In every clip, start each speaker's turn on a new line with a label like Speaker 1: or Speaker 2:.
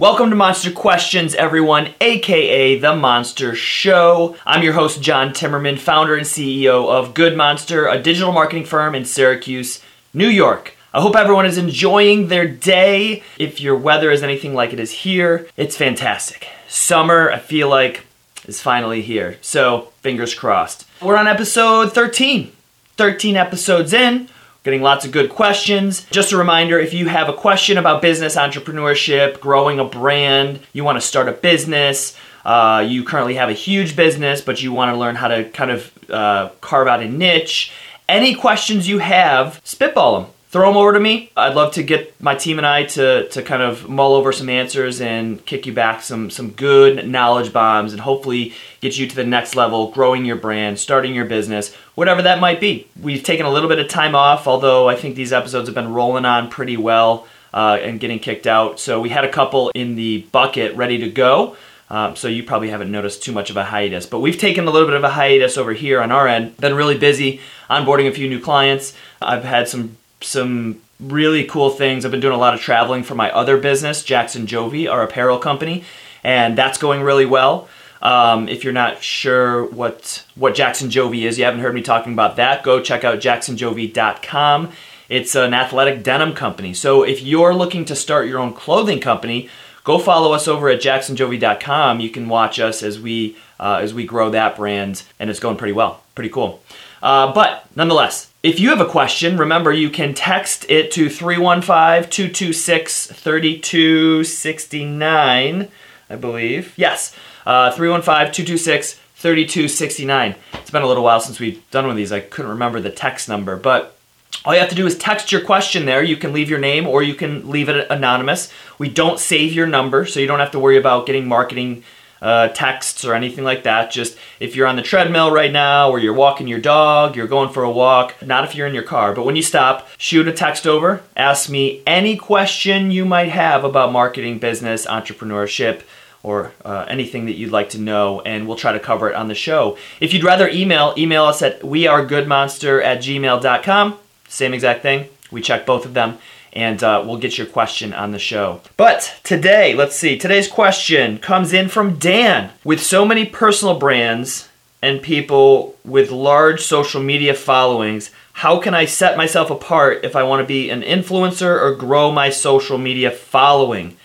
Speaker 1: Welcome to Monster Questions, everyone, aka The Monster Show. I'm your host, John Timmerman, founder and CEO of Good Monster, a digital marketing firm in Syracuse, New York. I hope everyone is enjoying their day. If your weather is anything like it is here, it's fantastic. Summer, I feel like, is finally here. So, fingers crossed. We're on episode 13. 13 episodes in getting lots of good questions. Just a reminder if you have a question about business, entrepreneurship, growing a brand, you want to start a business, uh, you currently have a huge business, but you want to learn how to kind of uh, carve out a niche, any questions you have, spitball them throw them over to me. I'd love to get my team and I to, to kind of mull over some answers and kick you back some, some good knowledge bombs and hopefully get you to the next level, growing your brand, starting your business, whatever that might be. We've taken a little bit of time off, although I think these episodes have been rolling on pretty well uh, and getting kicked out. So we had a couple in the bucket ready to go. Um, so you probably haven't noticed too much of a hiatus. But we've taken a little bit of a hiatus over here on our end. Been really busy onboarding a few new clients. I've had some some really cool things. I've been doing a lot of traveling for my other business, Jackson Jovi, our apparel company, and that's going really well. Um, if you're not sure what what Jackson Jovi is, you haven't heard me talking about that, go check out jacksonjovi.com. It's an athletic denim company. So if you're looking to start your own clothing company, go follow us over at jacksonjovi.com. You can watch us as we uh, as we grow that brand, and it's going pretty well, pretty cool. Uh, but nonetheless, if you have a question, remember you can text it to 315 226 3269, I believe. Yes, uh, 315 226 3269. It's been a little while since we've done one of these. I couldn't remember the text number, but all you have to do is text your question there. You can leave your name or you can leave it anonymous. We don't save your number, so you don't have to worry about getting marketing uh, texts or anything like that. Just if you're on the treadmill right now or you're walking your dog, you're going for a walk, not if you're in your car, but when you stop, shoot a text over, ask me any question you might have about marketing, business, entrepreneurship or uh, anything that you'd like to know, and we'll try to cover it on the show. If you'd rather email, email us at wearegoodmonster at gmail.com. Same exact thing. We check both of them and uh, we'll get your question on the show. But today, let's see, today's question comes in from Dan. With so many personal brands and people with large social media followings, how can I set myself apart if I want to be an influencer or grow my social media following?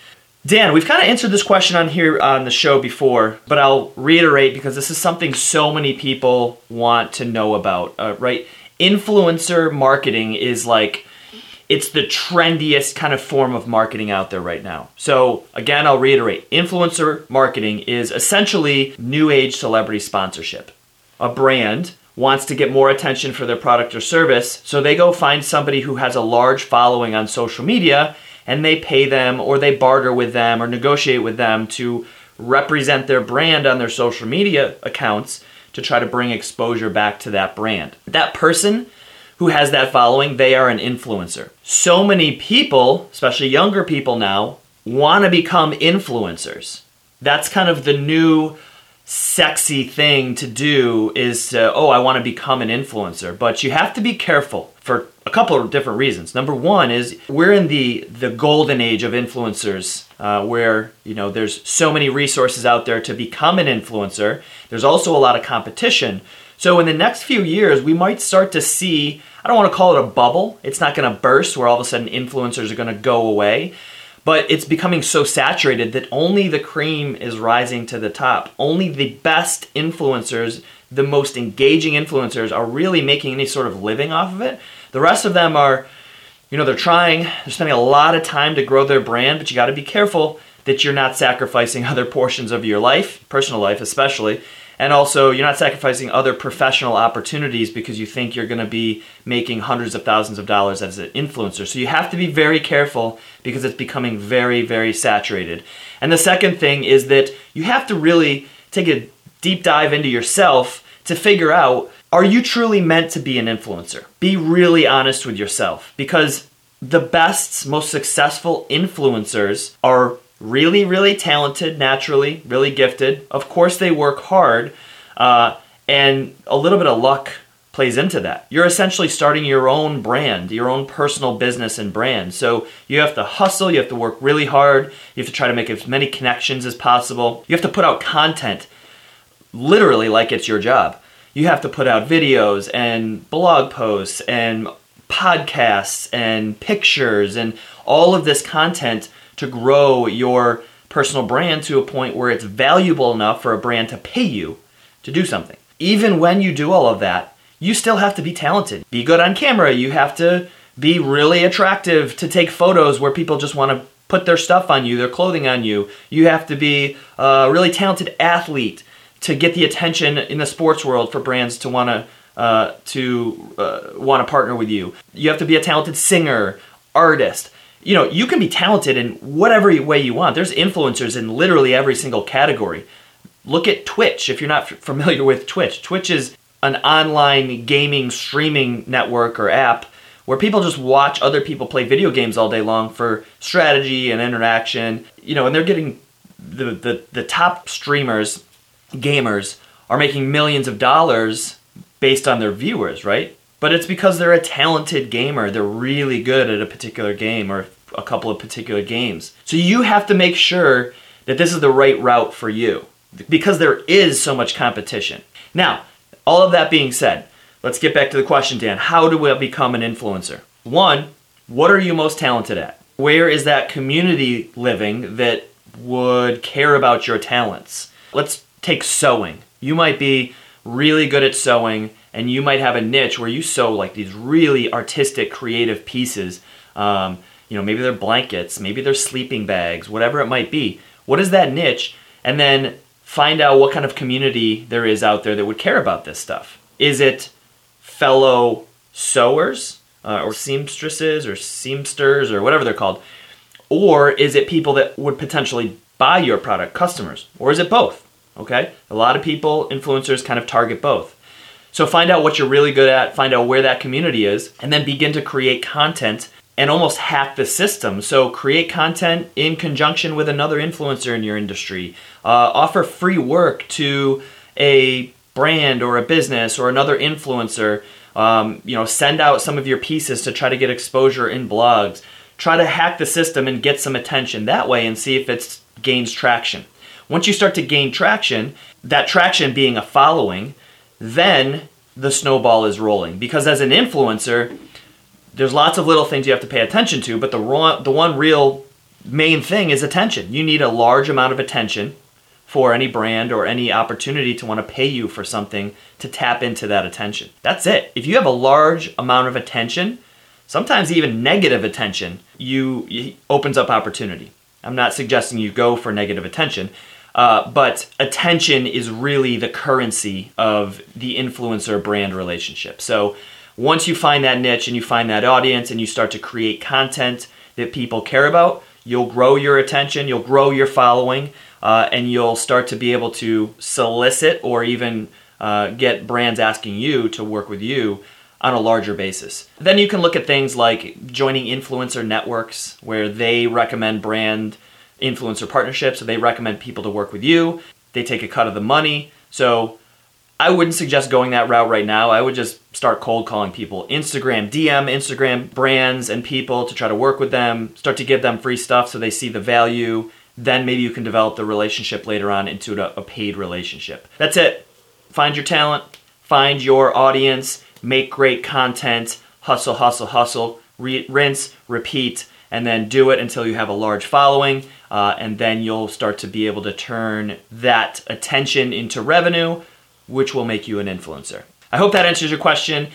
Speaker 1: Dan, we've kind of answered this question on here on the show before, but I'll reiterate because this is something so many people want to know about, uh, right? Influencer marketing is like it's the trendiest kind of form of marketing out there right now. So, again, I'll reiterate influencer marketing is essentially new age celebrity sponsorship. A brand wants to get more attention for their product or service, so they go find somebody who has a large following on social media and they pay them or they barter with them or negotiate with them to represent their brand on their social media accounts to try to bring exposure back to that brand. That person who has that following, they are an influencer. So many people, especially younger people now, want to become influencers. That's kind of the new sexy thing to do is to, oh, I want to become an influencer. But you have to be careful for a couple of different reasons. Number one is we're in the the golden age of influencers, uh, where you know there's so many resources out there to become an influencer. There's also a lot of competition. So in the next few years, we might start to see, I don't want to call it a bubble. It's not going to burst where all of a sudden influencers are going to go away. But it's becoming so saturated that only the cream is rising to the top. Only the best influencers, the most engaging influencers, are really making any sort of living off of it. The rest of them are, you know, they're trying, they're spending a lot of time to grow their brand, but you got to be careful that you're not sacrificing other portions of your life, personal life especially, and also, you're not sacrificing other professional opportunities because you think you're going to be making hundreds of thousands of dollars as an influencer. So you have to be very careful because it's becoming very, very saturated. And the second thing is that you have to really take a deep dive into yourself to figure out are you truly meant to be an influencer? Be really honest with yourself because the best, most successful influencers are really, really talented, naturally, really gifted. Of course, they work hard, uh, and a little bit of luck plays into that. You're essentially starting your own brand, your own personal business and brand. So you have to hustle, you have to work really hard, you have to try to make as many connections as possible. You have to put out content literally like it's your job. You have to put out videos and blog posts and podcasts and pictures and all of this content to grow your personal brand to a point where it's valuable enough for a brand to pay you to do something. Even when you do all of that, you still have to be talented. Be good on camera. You have to be really attractive to take photos where people just want to put their stuff on you, their clothing on you. You have to be a really talented athlete to get the attention in the sports world for brands to want to uh, to uh, want to partner with you. You have to be a talented singer, artist. You know, you can be talented in whatever way you want. There's influencers in literally every single category. Look at Twitch if you're not familiar with Twitch. Twitch is an online gaming streaming network or app where people just watch other people play video games all day long for strategy and interaction. You know, and they're getting the, the, the top streamers, gamers, are making millions of dollars based on their viewers, right? But it's because they're a talented gamer. They're really good at a particular game or a couple of particular games. So you have to make sure that this is the right route for you because there is so much competition. Now, all of that being said, let's get back to the question, Dan. How do we become an influencer? One, what are you most talented at? Where is that community living that would care about your talents? Let's take sewing. You might be really good at sewing and you might have a niche where you sew like these really artistic, creative pieces. Um, you know, maybe they're blankets, maybe they're sleeping bags, whatever it might be. What is that niche? And then find out what kind of community there is out there that would care about this stuff. Is it fellow sewers uh, or seamstresses or seamsters or whatever they're called? Or is it people that would potentially buy your product, customers? Or is it both? Okay? A lot of people, influencers, kind of target both. So find out what you're really good at, find out where that community is, and then begin to create content and almost hack the system. So create content in conjunction with another influencer in your industry. Uh, offer free work to a brand or a business or another influencer. Um, you know, send out some of your pieces to try to get exposure in blogs. Try to hack the system and get some attention that way and see if it gains traction. Once you start to gain traction, that traction being a following, then the snowball is rolling. Because as an influencer, there's lots of little things you have to pay attention to, but the raw, the one real main thing is attention. You need a large amount of attention for any brand or any opportunity to want to pay you for something to tap into that attention. That's it. If you have a large amount of attention, sometimes even negative attention, you, opens up opportunity. I'm not suggesting you go for negative attention, uh, but attention is really the currency of the influencer brand relationship. So once you find that niche and you find that audience and you start to create content that people care about, you'll grow your attention, you'll grow your following, uh, and you'll start to be able to solicit or even uh, get brands asking you to work with you on a larger basis. Then you can look at things like joining influencer networks where they recommend brand influencer partnerships, so they recommend people to work with you. They take a cut of the money. So I wouldn't suggest going that route right now. I would just start cold calling people. Instagram, DM Instagram brands and people to try to work with them, start to give them free stuff so they see the value. Then maybe you can develop the relationship later on into a, paid relationship. That's it. Find your talent, find your audience, make great content, hustle, hustle, hustle, re- rinse, repeat, and then do it until you have a large following. Uh, and then you'll start to be able to turn that attention into revenue which will make you an influencer. I hope that answers your question.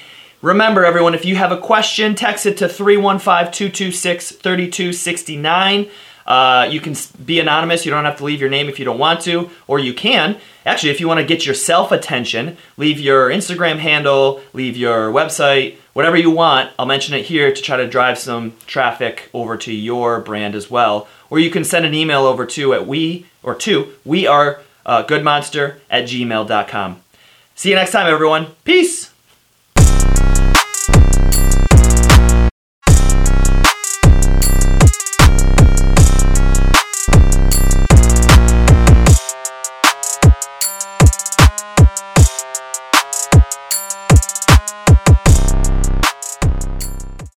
Speaker 1: Remember, everyone, if you have a question, text it to 315 226 3269. Uh, you can be anonymous. You don't have to leave your name if you don't want to, or you can. Actually, if you want to get yourself attention, leave your Instagram handle, leave your website, whatever you want. I'll mention it here to try to drive some traffic over to your brand as well. Or you can send an email over to at we or to we are uh, goodmonster at gmail.com. See you next time, everyone. Peace.